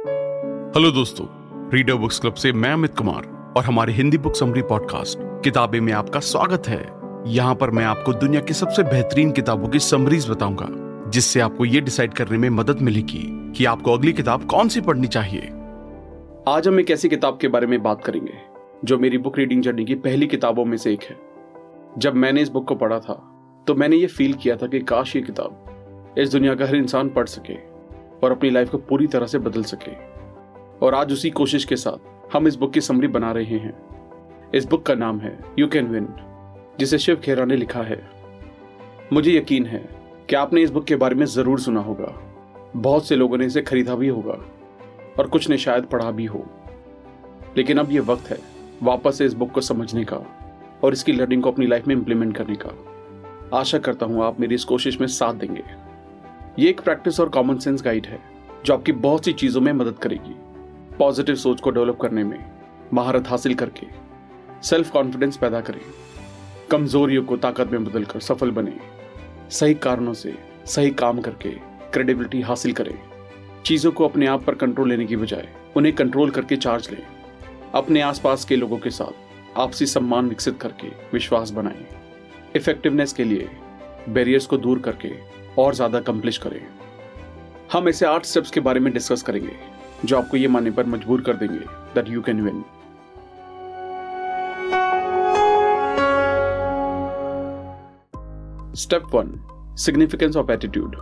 Hello दोस्तों reader books club से मैं अमित कुमार और हमारे हिंदी बुक समरी पॉडकास्ट किताबें में आपका स्वागत है। यहाँ पर मैं आपको दुनिया की सबसे बेहतरीन किताबों की समरीज बताऊँगा, जिससे आपको ये डिसाइड करने में मदद मिलेगी कि आपको अगली किताब कौन सी पढ़नी चाहिए। आज हम एक ऐसी किताब के बारे में बात करेंगे, जो मेरी बुक रीडिंग जर्नी की पहली किताबों में से एक है। जब मैंने इस बुक को पढ़ा था तो मैंने ये फील किया था कि काश ये किताब इस दुनिया का हर इंसान पढ़ सके। और अपनी लाइफ को पूरी तरह से बदल सके। और आज उसी कोशिश के साथ हम इस बुक की समरी बना रहे हैं। इस बुक का नाम है यू कैन विन जिसे शिव खेरा ने लिखा है। मुझे यकीन है कि आपने इस बुक के बारे में ज़रूर सुना होगा। बहुत से लोगों ने इसे खरीदा भी होगा और कुछ ने शायद पढ़ा भी हो। लेकिन अब यह वक्त है वापस से इस बुक को समझने का और इसकी लर्निंग को अपनी लाइफ में इंप्लीमेंट करने का। आशा करता हूँ आप मेरी इस कोशिश में साथ देंगे। ये एक प्रैक्टिस और कॉमन सेंस गाइड है, जो आपकी बहुत सी चीज़ों में मदद करेगी। पॉजिटिव सोच को डेवलप करने में, महारत हासिल करके सेल्फ कॉन्फिडेंस पैदा करें, कमजोरियों को ताकत में बदलकर सफल बने, सही कारणों से सही काम करके क्रेडिबिलिटी हासिल करें। चीज़ों को अपने आप पर कंट्रोल लेने की बजाय, उन्हें कंट्रोल करके चार्ज लें। अपने आसपास के लोगों के साथ आपसी सम्मान विकसित करके विश्वास बनाएँ। इफेक्टिवनेस के लिए बैरियर्स को दूर करके और ज़्यादा कंप्लिश करें। हम ऐसे आठ स्टेप्स के बारे में डिस्कस करेंगे, जो आपको ये मानने पर मजबूर कर देंगे that you can win step one significance of attitude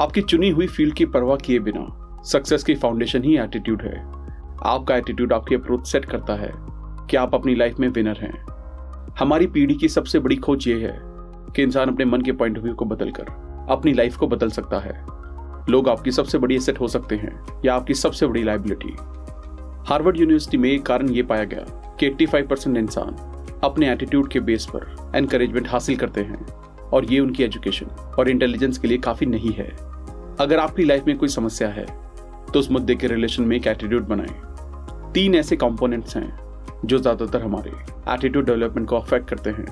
आपकी चुनी हुई फ़ील्ड की परवाह किए बिना सक्सेस की फाउंडेशन ही एटीट्यूड है। आपका एटीट्यूड आपकी अप्रोच सेट करता है कि आप अपनी लाइफ में विनर हैं। हमारी पीढ़ी की सबसे बड़ी खोज ये है कि इंसान अपने मन के पॉइंट ऑफ़ व्यू को बदलकर अपनी लाइफ को बदल सकता है। लोग आपकी सबसे बड़ी एसेट हो सकते हैं या आपकी सबसे बड़ी लाइबिलिटी हार्वर्ड यूनिवर्सिटी में कारण ये पाया गया कि 85 परसेंट इंसान अपने एटीट्यूड के बेस पर एनकरेजमेंट हासिल करते हैं और ये उनकी एजुकेशन और इंटेलिजेंस के लिए काफ़ी नहीं है। अगर आपकी लाइफ में कोई समस्या है तो उस मुद्दे के रिलेशन में एक एटीट्यूड बनाएँ। तीन ऐसे कंपोनेंट्स हैं जो ज़्यादातर हमारे एटीट्यूड डेवलपमेंट को अफेक्ट करते हैं।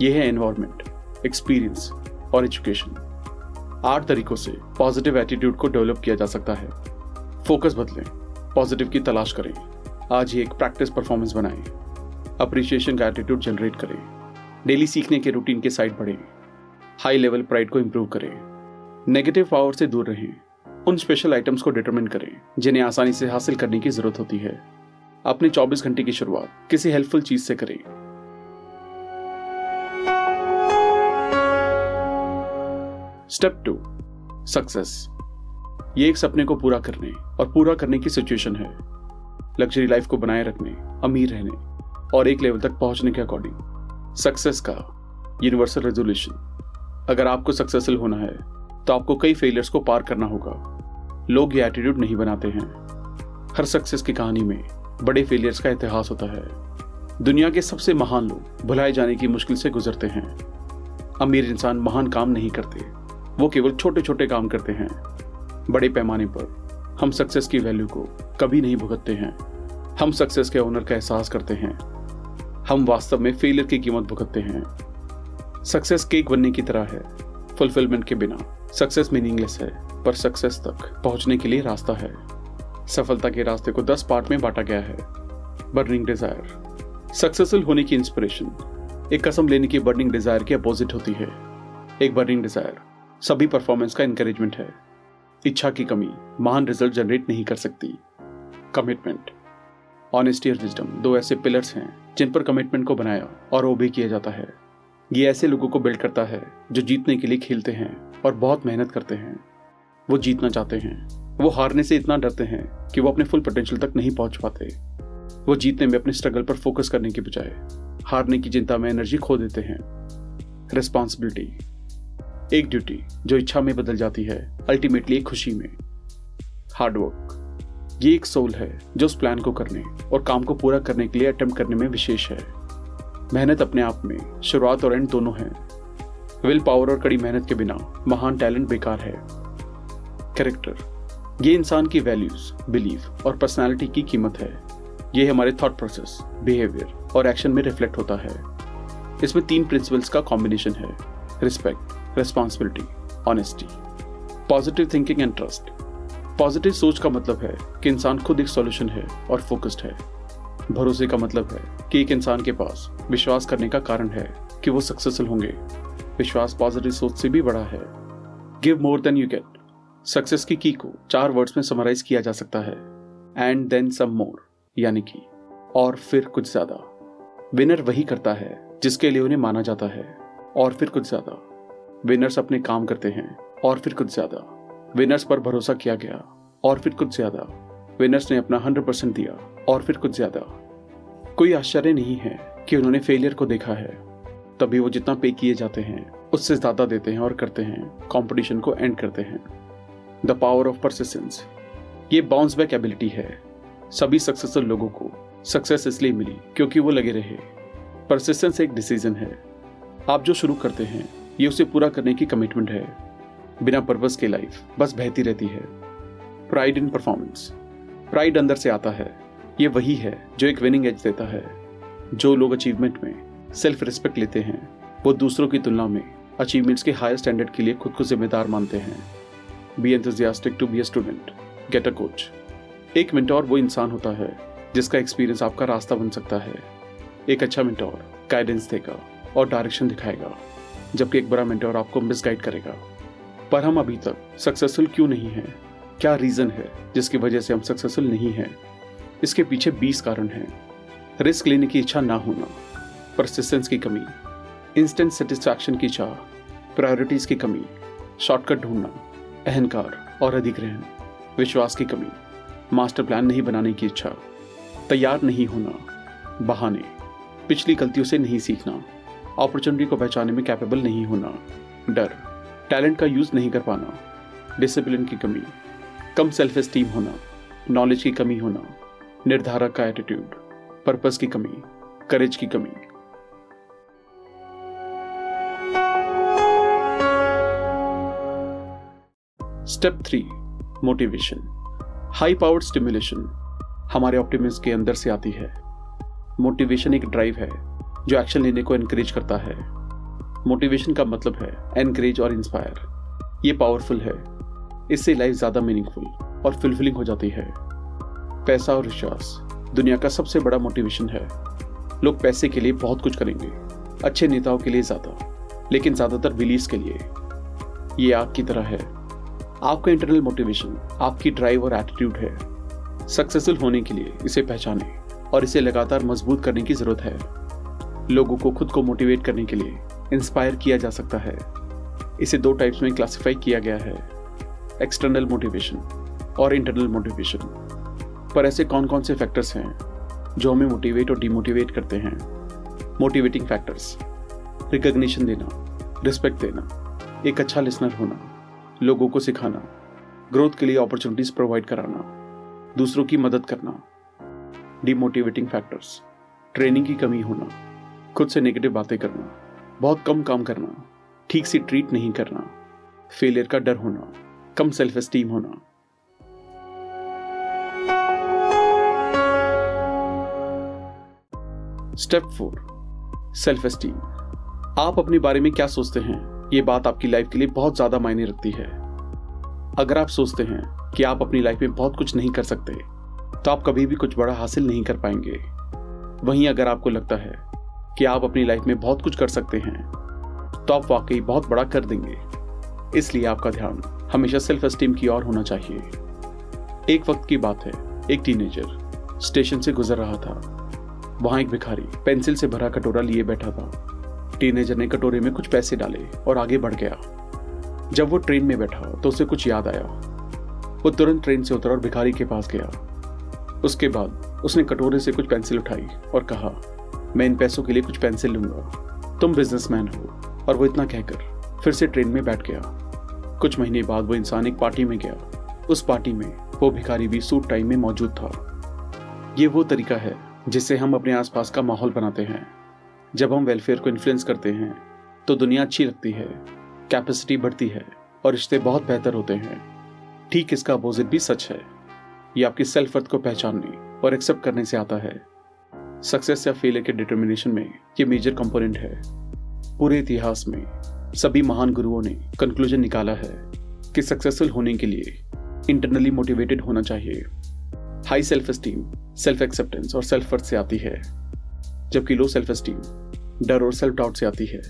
ये है एनवायरमेंट एक्सपीरियंस और एजुकेशन आठ तरीकों से पॉजिटिव एटीट्यूड को डेवलप किया जा सकता है। फोकस बदलें पॉजिटिव की तलाश करें। आज ही एक प्रैक्टिस परफॉर्मेंस बनाएँ। अप्रिसिएशन का एटीट्यूड जनरेट करें। डेली सीखने के रूटीन के साइड बढ़ें। हाई लेवल प्राइड को इम्प्रूव करें। नेगेटिव पावर से दूर रहें। उन स्पेशल आइटम्स को डिटरमिन करें, जिन्हें आसानी से हासिल करने की ज़रूरत होती है। अपने 24 घंटे की शुरुआत किसी हेल्पफुल चीज़ से करें। स्टेप टू सक्सेस ये एक सपने को पूरा करने और पूरा करने की सिचुएशन है। लग्जरी लाइफ को बनाए रखने, अमीर रहने और एक लेवल तक पहुँचने के अकॉर्डिंग सक्सेस का यूनिवर्सल रेजोल्यूशन अगर आपको सक्सेसफुल होना है तो आपको कई फेलियर्स को पार करना होगा। लोग ये एटीट्यूड नहीं बनाते हैं। हर सक्सेस की कहानी में बड़े फेलियर्स का इतिहास होता है। दुनिया के सबसे महान लोग भुलाए जाने की मुश्किल से गुजरते हैं। अमीर इंसान महान काम नहीं करते। वो केवल छोटे छोटे काम करते हैं। बड़े पैमाने पर हम सक्सेस की वैल्यू को कभी नहीं भुगतते हैं। हम सक्सेस के ओनर का एहसास करते हैं। हम वास्तव में फेलियर की कीमत भुगतते हैं। सक्सेस केक बनने की तरह है फुलफिलमेंट के बिना। सक्सेस मीनिंगलेस है, पर सक्सेस तक पहुँचने के लिए रास्ता है। सफलता के रास्ते को दस पार्ट में बांटा गया है। बर्निंग डिज़ायर सक्सेसफुल होने की इंस्पिरेशन एक कसम लेने की बर्निंग डिज़ायर के अपोजिट होती है। एक बर्निंग डिज़ायर सभी परफॉर्मेंस का इंकरेजमेंट है। इच्छा की कमी, महान रिज़ल्ट जनरेट नहीं कर सकती। कमिटमेंट ऑनेस्टी और विजडम दो ऐसे पिलर्स हैं, जिन पर कमिटमेंट को बनाया और वो भी किया जाता है। ये ऐसे लोगों को बिल्ड करता है, जो जीतने के लिए खेलते हैं और बहुत मेहनत करते हैं। वो जीतना चाहते हैं। वो हारने से इतना डरते हैं कि वो अपने फुल पोटेंशियल तक नहीं पहुँच पाते। वो जीतने में अपने स्ट्रगल पर फोकस करने के बजाय हारने की चिंता में एनर्जी खो देते हैं। रिस्पॉन्सिबिलिटी एक ड्यूटी जो इच्छा में बदल जाती है अल्टीमेटली एक खुशी में। हार्डवर्क ये एक सोल है, जो उस प्लान को करने और काम को पूरा करने के लिए अटेम्प्ट करने में विशेष है। मेहनत अपने आप में, शुरुआत और एंड दोनों है। विल पावर और कड़ी मेहनत के बिना महान टैलेंट बेकार है। कैरेक्टर ये इंसान की वैल्यूज़ बिलीफ और पर्सनैलिटी की कीमत है। ये हमारे थॉट प्रोसेस बिहेवियर और एक्शन में रिफ्लेक्ट होता है। इसमें तीन प्रिंसिपल्स का कॉम्बिनेशन है। Respect responsibility, honesty positive thinking and trust positive सोच का मतलब है कि इंसान खुद एक सॉल्यूशन है और फोकस्ड है। भरोसे का मतलब है कि एक इंसान के पास विश्वास करने का कारण है कि वो सक्सेसफुल होंगे। विश्वास पॉजिटिव सोच से भी बड़ा है। Give more than you get success की की को चार वर्ड्स में समराइज किया जा सकता है। एंड देन सम मोर यानी कि और फिर कुछ ज़्यादा। विनर वही करता है जिसके लिए उन्हें माना जाता है। और फिर कुछ ज़्यादा। विनर्स अपने काम करते हैं, और फिर कुछ ज़्यादा। विनर्स पर भरोसा किया गया, और फिर कुछ ज़्यादा। विनर्स ने अपना हंड्रेड परसेंट दिया, और फिर कुछ ज़्यादा। कोई आश्चर्य नहीं है कि उन्होंने फेलियर को देखा है। तभी वो जितना पे किए जाते हैं, उससे ज़्यादा देते हैं और करते हैं कंपटीशन को एंड करते हैं। द पावर ऑफ़ परसिस्टेंस ये बाउंस बैक एबिलिटी है। सभी सक्सेसफुल लोगों को सक्सेस इसलिए मिली क्योंकि वो लगे रहे। परसिस्टेंस एक डिसीज़न है। आप जो शुरू करते हैं ये उसे पूरा करने की कमिटमेंट है। बिना पर्पस के लाइफ बस बहती रहती है। प्राइड इन परफॉर्मेंस प्राइड अंदर से आता है। ये वही है जो एक विनिंग एज देता है। जो लोग अचीवमेंट में सेल्फ रिस्पेक्ट लेते हैं, वो दूसरों की तुलना में अचीवमेंट्स के हायर स्टैंडर्ड के लिए खुद को जिम्मेदार मानते हैं। Be enthusiastic to be a student get a coach एक मिनटोर वो इंसान होता है, जिसका एक्सपीरियंस आपका रास्ता बन सकता है। एक अच्छा मिनटोर गाइडेंस देगा और डायरेक्शन दिखाएगा। जबकि एक बड़ा मिनटोर आपको मिसगाइड करेगा। पर हम अभी तक सक्सेसफुल क्यों नहीं हैं? क्या रीज़न है जिसकी वजह से हम सक्सेसफुल नहीं हैं? इसके पीछे 20 कारण हैं। रिस्क लेने की इच्छा ना होना परसिस्टेंस की कमी इंस्टेंट सेटिस्फैक्शन की चाह प्रायोरिटीज की कमी शॉर्टकट ढूंढना, अहंकार और अधिग्रहण विश्वास की कमी मास्टर प्लान नहीं बनाने की इच्छा, तैयार नहीं होना, बहाने, पिछली गलतियों से नहीं सीखना। अपॉर्चुनिटी को पहचानने में कैपेबल नहीं होना, डर टैलेंट का यूज़ नहीं कर पाना डिसिप्लिन की कमी, कम सेल्फ एस्टीम होना नॉलेज की कमी होना, निर्धारक का एटीट्यूड पर्पस की कमी करेज की कमी। Step three motivation high powered stimulation हमारे ऑप्टिमिस्ट के अंदर से आती है। मोटिवेशन एक ड्राइव है। जो एक्शन लेने को इनक्रेज करता है। मोटिवेशन का मतलब है एनकरेज और इंस्पायर ये पावरफुल है। इससे लाइफ ज़्यादा मीनिंगफुल और फुलफिलिंग हो जाती है। पैसा और विश्वास। दुनिया का सबसे बड़ा मोटिवेशन है। लोग पैसे के लिए बहुत कुछ करेंगे। अच्छे नेताओं के लिए ज़्यादा, लेकिन ज़्यादातर बिलीव के लिए। ये आग की तरह है। आपका इंटरनल मोटिवेशन आपकी ड्राइव और एटीट्यूड है। सक्सेसफुल होने के लिए इसे पहचाने और इसे लगातार मज़बूत करने की ज़रूरत है। लोगों को खुद को मोटिवेट करने के लिए इंस्पायर किया जा सकता है। इसे दो टाइप्स में क्लासिफाई किया गया है। एक्सटर्नल मोटिवेशन और इंटरनल मोटिवेशन पर ऐसे कौन कौन से फैक्टर्स हैं जो हमें मोटिवेट और डीमोटिवेट करते हैं? मोटिवेटिंग फैक्टर्स रिकग्निशन देना रिस्पेक्ट देना, एक अच्छा लिसनर होना, लोगों को सिखाना ग्रोथ के लिए अपॉर्चुनिटीज़ प्रोवाइड कराना, दूसरों की मदद करना। डिमोटिवेटिंग फैक्टर्स ट्रेनिंग की कमी होना। खुद से नेगेटिव बातें करना, बहुत कम काम करना, ठीक से ट्रीट नहीं करना फेलियर का डर होना, कम सेल्फ एस्टीम होना। स्टेप फोर सेल्फ एस्टीम आप अपने बारे में क्या सोचते हैं? ये बात आपकी लाइफ के लिए बहुत ज़्यादा मायने रखती है। अगर आप सोचते हैं कि आप अपनी लाइफ में बहुत कुछ नहीं कर सकते तो आप कभी भी कुछ बड़ा हासिल नहीं कर पाएँगे। वहीं अगर आपको लगता है कि आप अपनी लाइफ में बहुत कुछ कर सकते हैं। तो आप वाकई बहुत बड़ा कर देंगे। इसलिए आपका ध्यान हमेशा सेल्फ एस्टीम की ओर होना चाहिए। एक वक्त की बात है, एक टीनेजर स्टेशन से गुजर रहा था। वहाँ एक भिखारी पेंसिल से भरा कटोरा लिए बैठा था। टीनेजर ने कटोरे में कुछ पैसे डाले और आगे बढ़ गया। जब वो ट्रेन में बैठा तो उसे कुछ याद आया। वो तुरंत ट्रेन से उतरा और भिखारी के पास गया। उसके बाद उसने कटोरे से कुछ पेंसिल उठाई और कहा मैं इन पैसों के लिए कुछ पेंसिल लूँगा। तुम बिजनेसमैन हो, और वो इतना कहकर फिर से ट्रेन में बैठ गया। कुछ महीने बाद वो इंसान एक पार्टी में गया। उस पार्टी में वो भिखारी भी सूट टाइम में मौजूद था। ये वो तरीका है जिससे हम अपने आसपास का माहौल बनाते हैं। जब हम वेलफेयर को इन्फ्लुएंस करते हैं तो दुनिया अच्छी लगती है कैपेसिटी बढ़ती है, और रिश्ते बहुत बेहतर होते हैं। ठीक इसका अपोजिट भी सच है। ये आपकी सेल्फ वर्थ को पहचानने और एक्सेप्ट करने से आता है। सक्सेस या फेलियर के डिटर्मिनेशन में ये मेजर कंपोनेंट है। पूरे इतिहास में सभी महान गुरुओं ने कंक्लूजन निकाला है कि सक्सेसफुल होने के लिए इंटरनली मोटिवेटेड होना चाहिए। High self esteem self acceptance और सेल्फ वर्थ से आती है। जबकि लो सेल्फ एस्टीम डर और सेल्फ डाउट से आती है।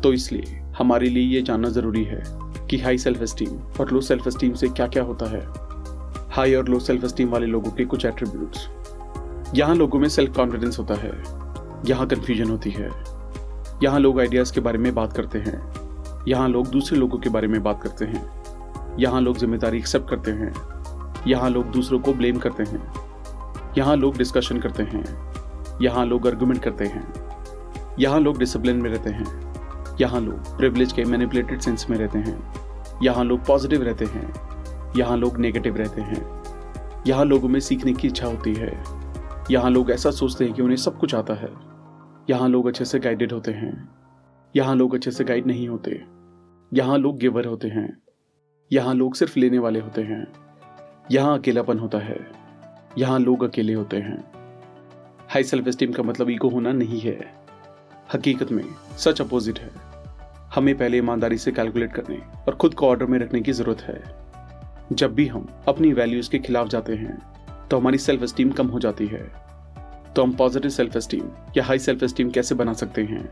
तो इसलिए हमारे लिए ये जानना ज़रूरी है कि हाई सेल्फ एस्टीम और लो सेल्फ एस्टीम से क्या क्या होता है। हाई और लो सेल्फ एस्टीम वाले लोगों के कुछ एट्रीब्यूट्स यहाँ लोगों में सेल्फ कॉन्फिडेंस होता है यहाँ कन्फ्यूज़न होती है यहाँ लोग आइडियाज़ के बारे में बात करते हैं यहाँ लोग दूसरे लोगों के बारे में बात करते हैं यहाँ लोग ज़िम्मेदारी एक्सेप्ट करते हैं यहाँ लोग दूसरों को ब्लेम करते हैं यहाँ लोग डिस्कशन करते हैं यहाँ लोग आर्गूमेंट करते हैं यहाँ लोग डिसिप्लिन में रहते हैं यहाँ लोग प्रिवलेज के मैनिपुलेटेड सेंस में रहते हैं यहाँ लोग पॉजिटिव रहते हैं यहाँ लोग नेगेटिव रहते हैं यहाँ लोगों में सीखने की इच्छा होती है यहाँ लोग ऐसा सोचते हैं कि उन्हें सब कुछ आता है। यहाँ लोग अच्छे से गाइडेड होते हैं। यहाँ लोग अच्छे से गाइड नहीं होते। यहाँ लोग गिवर होते हैं। यहाँ लोग सिर्फ़ लेने वाले होते हैं। यहाँ अकेलापन होता है। यहाँ लोग अकेले होते हैं। हाई सेल्फ स्टीम का मतलब ईगो होना नहीं है। हकीकत में, सच अपोजिट है। हमें पहले ईमानदारी से कैलकुलेट करने और खुद को ऑर्डर में रखने की ज़रूरत है। जब भी हम अपनी वैल्यूज़ के खिलाफ जाते हैं तो हमारी सेल्फ एस्टीम कम हो जाती है। तो हम पॉजिटिव सेल्फ एस्टीम या हाई सेल्फ एस्टीम कैसे बना सकते हैं?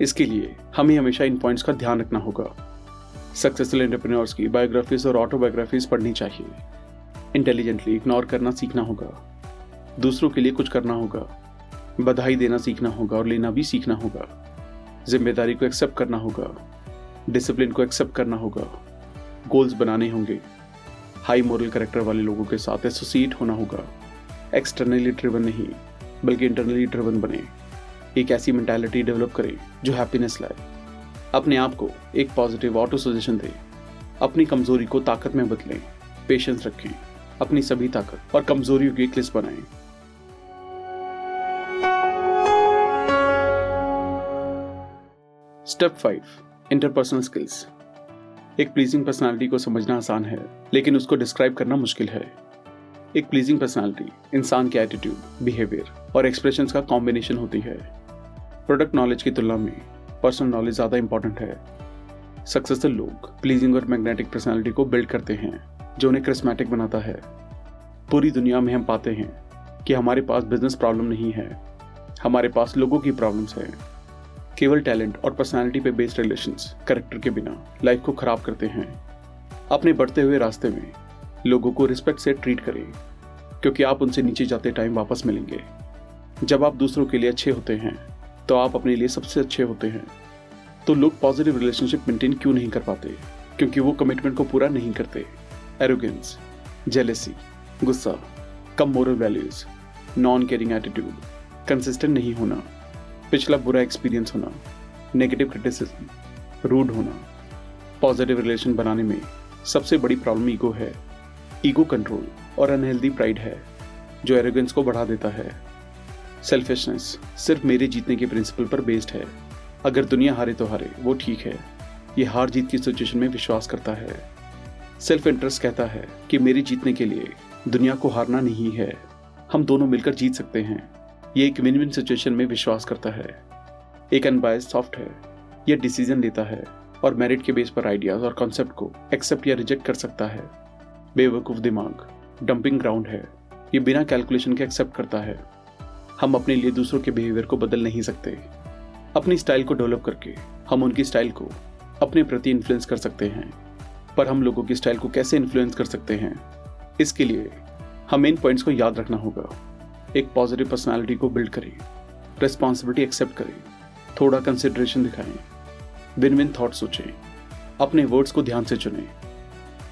इसके लिए हमें हमेशा इन पॉइंट्स का ध्यान रखना होगा। सक्सेसफुल एंटरप्रेन्योर्स की बायोग्राफीज और ऑटोबायोग्राफीज पढ़नी चाहिए। इंटेलिजेंटली इग्नोर करना सीखना होगा। दूसरों के लिए कुछ करना होगा। बधाई देना सीखना होगा और लेना भी सीखना होगा। ज़िम्मेदारी को एक्सेप्ट करना होगा। डिसिप्लिन को एक्सेप्ट करना होगा। गोल्स बनाने होंगे। हाई मॉरल करेक्टर वाले लोगों के साथ एसोसिएट होना होगा। एक्सटर्नली ड्रिवन नहीं, बल्कि इंटरनली ड्रिवन बने। एक ऐसी मेंटालिटी डेवलप करें जो हैप्पीनेस लाए। अपने आप को एक पॉजिटिव ऑटो सजेशन दें। अपनी कमज़ोरी को ताकत में बदलें। पेशेंस रखें। अपनी सभी ताकत और कमजोरियों की एक लिस्ट बनाएँ। स्टेप फाइव इंटरपर्सनल स्किल्स एक प्लीजिंग पर्सनालिटी को समझना आसान है, लेकिन उसको डिस्क्राइब करना मुश्किल है। एक प्लीजिंग पर्सनालिटी इंसान के एटीट्यूड बिहेवियर और एक्सप्रेशन का कॉम्बिनेशन होती है। प्रोडक्ट नॉलेज की तुलना में पर्सनल नॉलेज ज़्यादा इंपॉर्टेंट है। सक्सेसफुल लोग प्लीजिंग और मैग्नेटिक पर्सनालिटी को बिल्ड करते हैं, जो उन्हें क्रिस्मेटिक बनाता है। पूरी दुनिया में हम पाते हैं कि हमारे पास बिज़नेस प्रॉब्लम नहीं है। हमारे पास लोगों की प्रॉब्लम्स है। केवल टैलेंट और पर्सनालिटी पे बेस्ड रिलेशंस करेक्टर के बिना लाइफ को खराब करते हैं। अपने बढ़ते हुए रास्ते में लोगों को रिस्पेक्ट से ट्रीट करें, क्योंकि आप उनसे नीचे जाते टाइम वापस मिलेंगे। जब आप दूसरों के लिए अच्छे होते हैं तो आप अपने लिए सबसे अच्छे होते हैं। तो लोग पॉजिटिव रिलेशनशिप मेंटेन क्यों नहीं कर पाते? क्योंकि वो कमिटमेंट को पूरा नहीं करते। एरोगेंस जेलेसी गुस्सा, कम moral values non caring attitude consistent नहीं होना। पिछला बुरा एक्सपीरियंस होना नेगेटिव क्रिटिसिज्म रूड होना पॉजिटिव रिलेशन बनाने में सबसे बड़ी प्रॉब्लम ईगो है। ईगो कंट्रोल और अनहेल्दी प्राइड है, जो एरोगेंस को बढ़ा देता है। सेल्फिशनेस सिर्फ़ मेरे जीतने के प्रिंसिपल पर बेस्ड है। अगर दुनिया हारे तो हारे, वो ठीक है। ये हार जीत की सिचुएशन में विश्वास करता है। सेल्फ इंटरेस्ट कहता है कि मेरे जीतने के लिए दुनिया को हारना नहीं है। हम दोनों मिलकर जीत सकते हैं। ये एक विन विन सिचुएशन में विश्वास करता है। एक अनबायस सॉफ्ट है। यह डिसीज़न लेता है और मेरिट के बेस पर आइडियाज़ और कॉन्सेप्ट को एक्सेप्ट या रिजेक्ट कर सकता है। बेवकूफ़ दिमाग डंपिंग ग्राउंड है। ये बिना कैलकुलेशन के एक्सेप्ट करता है। हम अपने लिए दूसरों के बिहेवियर को बदल नहीं सकते। अपनी स्टाइल को डेवलप करके हम उनकी स्टाइल को अपने प्रति इन्फ्लुएंस कर सकते हैं। पर हम लोगों की स्टाइल को कैसे इन्फ्लुएंस कर सकते हैं? इसके लिए हमें इन पॉइंट्स को याद रखना होगा। एक पॉजिटिव पर्सनालिटी को बिल्ड करें रिस्पॉन्सिबिलिटी एक्सेप्ट करें, थोड़ा कंसिडरेशन दिखाएँ विन विन थॉट सोचें, अपने वर्ड्स को ध्यान से चुनें,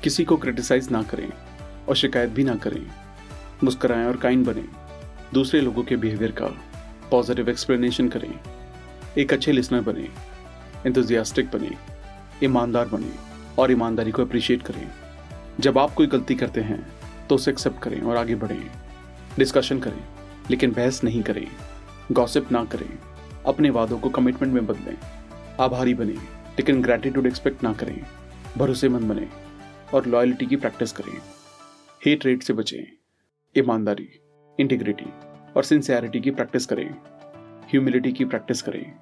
किसी को क्रिटिसाइज ना करें और शिकायत भी ना करें, मुस्कराएँ और काइंड बने, दूसरे लोगों के बिहेवियर का पॉजिटिव एक्सप्लेनेशन करें, एक अच्छे लिसनर बने इंतजियास्टिक बने, ईमानदार बने और ईमानदारी को अप्रिशिएट करें। जब आप कोई गलती करते हैं तो उसे एक्सेप्ट करें और आगे बढ़ें। डिस्कशन करें, लेकिन बहस नहीं करें गॉसिप ना करें, अपने वादों को कमिटमेंट में बदलें, आभारी बने, लेकिन ग्रैटिट्यूड एक्सपेक्ट ना करें, भरोसेमंद बने और लॉयल्टी की प्रैक्टिस करें। हेट रेट से बचें, ईमानदारी इंटीग्रिटी और सिंसियरिटी की प्रैक्टिस करें ह्यूमिलिटी की प्रैक्टिस करें,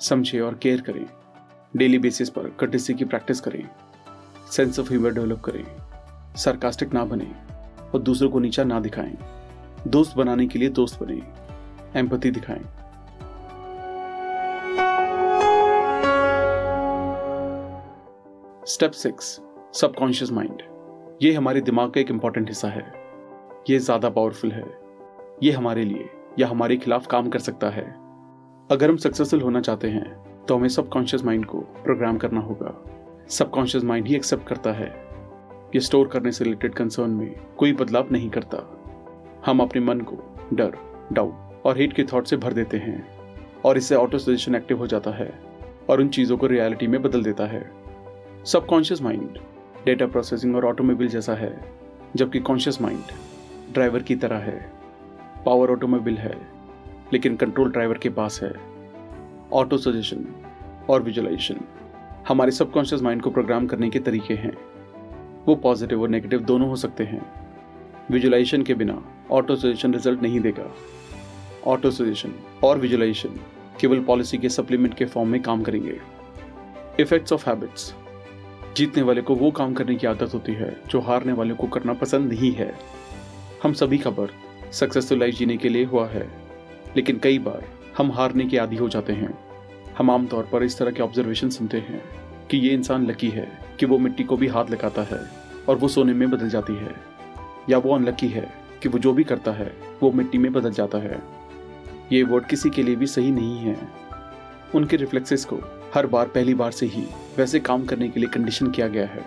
समझे और केयर करें डेली बेसिस पर कटिसी की प्रैक्टिस करें सेंस ऑफ़ ह्यूमर डेवलप करें सरकास्टिक ना बने और दूसरों को नीचा ना दिखाएँ। दोस्त बनाने के लिए दोस्त बने। एम्पति दिखाएँ। Step six, subconscious mind. ये हमारे दिमाग का एक इंपॉर्टेंट हिस्सा है। ये ज़्यादा पावरफुल है। ये हमारे लिए या हमारे खिलाफ काम कर सकता है। अगर हम सक्सेसफुल होना चाहते हैं तो हमें सबकॉन्शियस माइंड को प्रोग्राम करना होगा। सबकॉन्शियस माइंड ही एक्सेप्ट करता है। ये स्टोर करने से रिलेटेड कंसर्न में कोई बदलाव नहीं करता। हम अपने मन को डर डाउट और हेट के थॉट से भर देते हैं और इससे ऑटो सजेशन एक्टिव हो जाता है और उन चीज़ों को रियलिटी में बदल देता है। सबकॉन्शियस माइंड डेटा प्रोसेसिंग और ऑटोमोबाइल जैसा है, जबकि कॉन्शियस माइंड ड्राइवर की तरह है। पावर ऑटोमोबाइल है, लेकिन कंट्रोल ड्राइवर के पास है। ऑटो सजेशन और विजुलाइजेशन हमारे सबकॉन्शियस माइंड को प्रोग्राम करने के तरीके हैं। वो पॉजिटिव और नेगेटिव दोनों हो सकते हैं। विजुलाइजेशन के बिना ऑटो सजेशन रिज़ल्ट नहीं देगा। ऑटो सजेशन और विजुलाइजेशन केवल पॉलिसी के सप्लीमेंट के फॉर्म में काम करेंगे। Effects of habits. जीतने वाले को वो काम करने की आदत होती है जो हारने वाले को करना पसंद नहीं है। हम सभी का बर्थ सक्सेसफुल लाइफ जीने के लिए हुआ है, लेकिन कई बार हम हारने के आदि हो जाते हैं। हम आमतौर पर इस तरह के ऑब्जर्वेशन सुनते हैं कि ये इंसान लकी है कि वो मिट्टी को भी हाथ लगाता है और वो सोने में बदल जाती है, या वो अनलकी है कि वो जो भी करता है, वो मिट्टी में बदल जाता है। ये वर्ड किसी के लिए भी सही नहीं है। उनके रिफ्लेक्सेस को हर बार, पहली बार से ही वैसे काम करने के लिए कंडीशन किया गया है।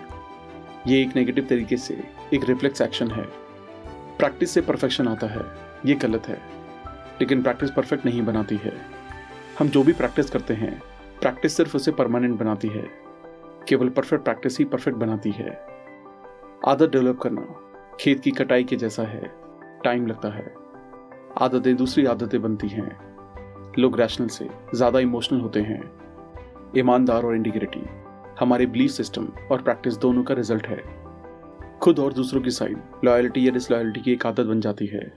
ये एक नेगेटिव तरीके से एक रिफ्लेक्स एक्शन है। प्रैक्टिस से परफेक्शन आता है। ये गलत है। लेकिन प्रैक्टिस परफेक्ट नहीं बनाती है। हम जो भी प्रैक्टिस करते हैं प्रैक्टिस सिर्फ़ उसे परमानेंट बनाती है। केवल परफेक्ट प्रैक्टिस ही परफेक्ट बनाती है। आदत डेवलप करना, खेत की कटाई के जैसा है। टाइम लगता है। आदतें दूसरी आदतें बनती हैं। लोग रैशनल से ज़्यादा इमोशनल होते हैं। ईमानदार और इंटीग्रिटी हमारे बिलीफ सिस्टम और प्रैक्टिस दोनों का रिज़ल्ट है। खुद और दूसरों की साइड लॉयल्टी या डिसलॉयल्टी की एक आदत बन जाती है।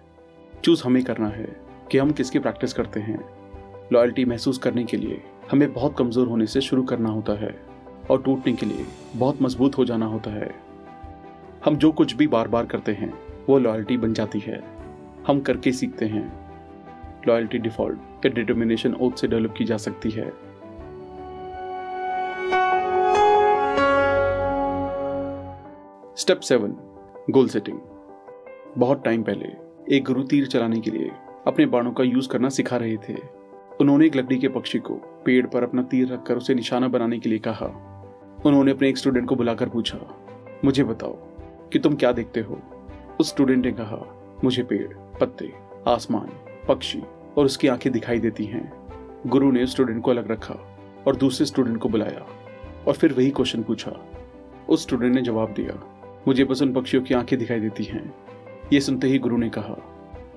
चूज़ हमें करना है कि हम किसकी प्रैक्टिस करते हैं। लॉयल्टी महसूस करने के लिए हमें बहुत कमज़ोर होने से शुरू करना होता है और टूटने के लिए बहुत मज़बूत हो जाना होता है। हम जो कुछ भी बार बार करते हैं वो लॉयल्टी बन जाती है। हम करके सीखते हैं। लॉयल्टी डिफ़ॉल्ट या डिटर्मिनेशन ओथ से डेवलप की जा सकती है। स्टेप सेवन गोल सेटिंग बहुत टाइम पहले एक गुरु तीर चलाने के लिए अपने बाणों का यूज़ करना सिखा रहे थे। उन्होंने एक लकड़ी के पक्षी को पेड़ पर अपना तीर रखकर उसे निशाना बनाने के लिए कहा। उन्होंने अपने एक स्टूडेंट को बुलाकर पूछा, मुझे बताओ कि तुम क्या देखते हो? उस स्टूडेंट ने कहा, मुझे पेड़, पत्ते, आसमान, पक्षी और उसकी आँखें दिखाई देती हैं। गुरु ने स्टूडेंट को अलग रखा और दूसरे स्टूडेंट को बुलाया और फिर वही क्वेश्चन पूछा। उस स्टूडेंट ने जवाब दिया, मुझे बस उन पक्षियों की आँखें दिखाई देती हैं। ये सुनते ही गुरु ने कहा,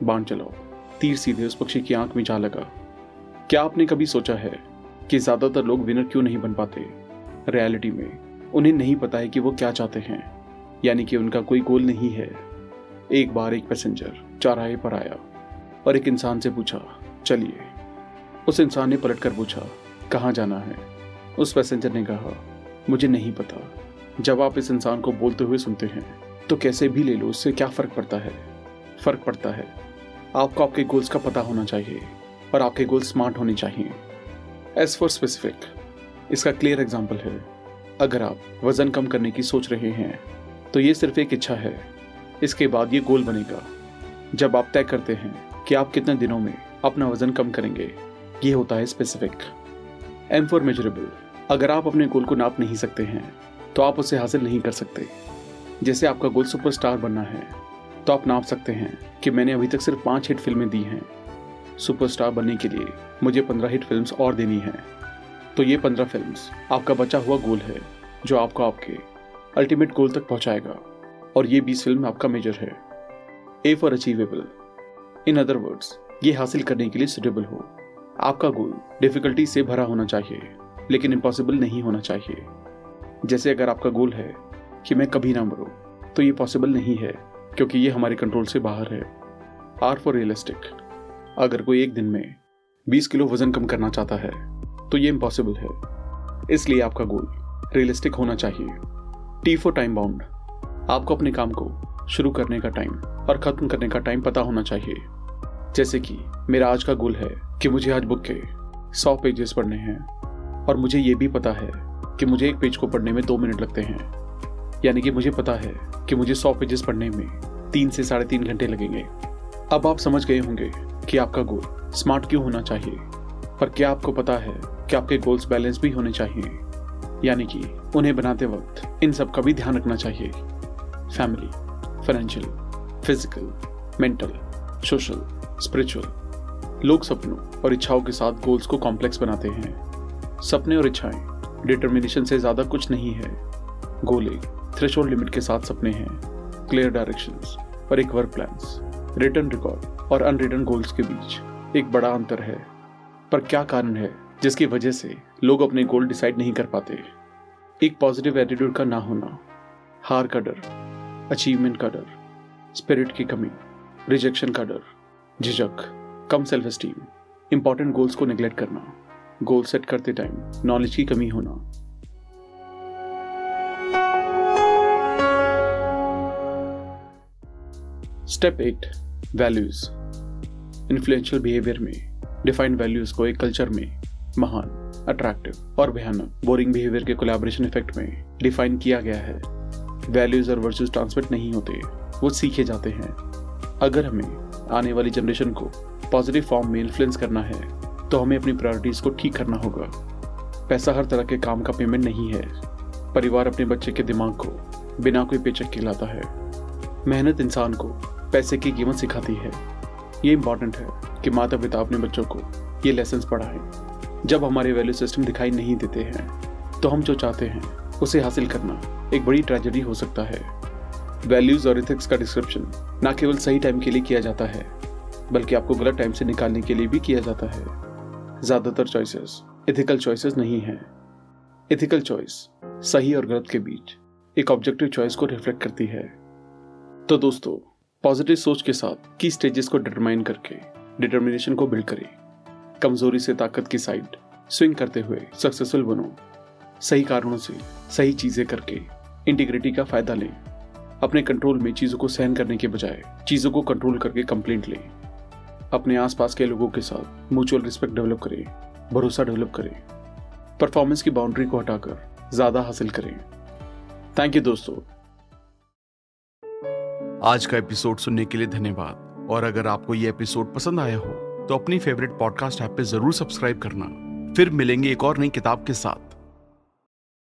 बाण चलाओ। तीर सीधे उस पक्षी की आँख में जा लगा। क्या आपने कभी सोचा है कि ज़्यादातर लोग विनर क्यों नहीं बन पाते? रियलिटी में उन्हें नहीं पता है कि वो क्या चाहते हैं, यानी कि उनका कोई गोल नहीं है। एक बार एक पैसेंजर चौराहे पर आया और एक इंसान से पूछा, चलिए। उस इंसान ने पलट कर पूछा, कहाँ जाना है? उस पैसेंजर ने कहा, मुझे नहीं पता। जब आप इस इंसान को बोलते हुए सुनते हैं तो कैसे भी ले लो, उससे क्या फ़र्क पड़ता है? फ़र्क पड़ता है। आपको आपके गोल्स का पता होना चाहिए और आपके गोल्स स्मार्ट होने चाहिए। एज फॉर स्पेसिफिक इसका क्लियर एग्ज़ाम्पल है। अगर आप वज़न कम करने की सोच रहे हैं तो ये सिर्फ़ एक इच्छा है। इसके बाद ये गोल बनेगा। जब आप तय करते हैं कि आप कितने दिनों में अपना वज़न कम करेंगे, ये होता है स्पेसिफिक एम फॉर मेजरेबल अगर आप अपने गोल को नाप नहीं सकते हैं तो आप उसे हासिल नहीं कर सकते। जैसे आपका गोल सुपरस्टार बनना है तो आप नाप सकते हैं कि मैंने अभी तक सिर्फ़ पाँच हिट फ़िल्में दी हैं। सुपरस्टार बनने के लिए मुझे पंद्रह हिट फिल्म्स और देनी है। तो ये पंद्रह फिल्म्स आपका बचा हुआ गोल है, जो आपको आपके अल्टीमेट गोल तक पहुंचाएगा। और ये बीस फ़िल्म आपका मेजर है। A for achievable in other words ये हासिल करने के लिए सुटेबल हो। आपका गोल डिफिकल्टी से भरा होना चाहिए, लेकिन इम्पॉसिबल नहीं होना चाहिए। जैसे अगर आपका गोल है कि मैं कभी ना मरूं तो ये पॉसिबल नहीं है, क्योंकि ये हमारे कंट्रोल से बाहर है। आर फॉर रियलिस्टिक अगर कोई एक दिन में 20 किलो वज़न कम करना चाहता है तो ये इम्पॉसिबल है। इसलिए आपका गोल रियलिस्टिक होना चाहिए। टी फॉर टाइम बाउंड आपको अपने काम को शुरू करने का टाइम और खत्म करने का टाइम पता होना चाहिए। जैसे कि मेरा आज का गोल है कि मुझे आज बुक के सौ पेजेस पढ़ने हैं और मुझे ये भी पता है कि मुझे एक पेज को पढ़ने में दो मिनट लगते हैं। यानी कि मुझे पता है कि मुझे सौ पेजेस पढ़ने में तीन से साढ़े तीन घंटे लगेंगे। अब आप समझ गए होंगे कि आपका गोल स्मार्ट क्यों होना चाहिए पर क्या आपको पता है कि आपके गोल्स बैलेंस भी होने चाहिए। यानी कि उन्हें बनाते वक्त इन सब का भी ध्यान रखना चाहिए। Family financial physical mental social spiritual लोग सपनों और इच्छाओं के साथ गोल्स को कॉम्प्लेक्स बनाते हैं। सपने और इच्छाएँ डिटर्मिनेशन से ज़्यादा कुछ नहीं है। गोल एक थ्रेश लिमिट के साथ सपने हैं। क्लियर डायरेक्शंस और एक वर्क प्लान्स रिटर्न रिकॉर्ड और अनरिटर्न गोल्स के बीच एक बड़ा अंतर है। पर क्या कारण है जिसकी वजह से लोग अपने गोल डिसाइड नहीं कर पाते? एक पॉजिटिव एटीट्यूड का ना होना, हार का डर अचीवमेंट का डर स्पिरिट की कमी रिजेक्शन का डर झिझक, कम सेल्फ स्टीम इंपॉर्टेंट गोल्स को निगलेक्ट करना गोल सेट करते टाइम नॉलेज की कमी होना। Step eight values influential behaviour में डिफाइंड वैल्यूज़ को एक कल्चर में, महान अट्रैक्टिव और भयानक बोरिंग बिहेवियर के कोलैबोरेशन इफ़ेक्ट में डिफाइन किया गया है। वैल्यूज़ और वर्चूज ट्रांसमिट नहीं होते, वो सीखे जाते हैं। अगर हमें आने वाली जनरेशन को पॉजिटिव फॉर्म में इन्फ्लुएंस करना है तो हमें अपनी प्रायोरिटीज को ठीक करना होगा। पैसा हर तरह के काम का पेमेंट नहीं है। परिवार अपने बच्चे के दिमाग को बिना कोई पेचक के लाता है। मेहनत इंसान को पैसे की कीमत सिखाती है। ये इंपॉर्टेंट है कि माता पिता अपने बच्चों को ये लेसन पढ़ाएँ। जब हमारे वैल्यू सिस्टम दिखाई नहीं देते हैं तो हम जो चाहते हैं उसे हासिल करना एक बड़ी ट्रेजेडी हो सकता है। वैल्यूज़ और इथिक्स का डिस्क्रिप्शन न केवल सही टाइम के लिए किया जाता है, बल्कि आपको गलत टाइम से निकालने के लिए भी किया जाता है। ज़्यादातर चॉइसेस इथिकल चॉइसेस नहीं है। इथिकल चॉइस सही और गलत के बीच एक ऑब्जेक्टिव चॉइस को रिफ्लेक्ट करती है। तो दोस्तों पॉजिटिव सोच के साथ की स्टेजेस को डिटरमाइन करके डिटर्मिनेशन को बिल्ड करें। कमज़ोरी से ताकत की साइड स्विंग करते हुए सक्सेसफुल बनो। सही कारणों से सही चीज़ें करके इंटीग्रिटी का फ़ायदा लें। अपने कंट्रोल में चीज़ों को सहन करने के बजाय चीज़ों को कंट्रोल करके कंप्लेंट लें। अपने आसपास के लोगों के साथ म्यूचुअल रिस्पेक्ट डेवलप करें, भरोसा डेवलप करें। परफॉर्मेंस की बाउंड्री को हटाकर ज़्यादा हासिल करें। थैंक यू दोस्तों। आज का एपिसोड सुनने के लिए धन्यवाद। और अगर आपको ये एपिसोड पसंद आया हो तो अपनी फेवरेट पॉडकास्ट ऐप पे ज़रूर सब्सक्राइब करना। फिर मिलेंगे एक और नई किताब के साथ।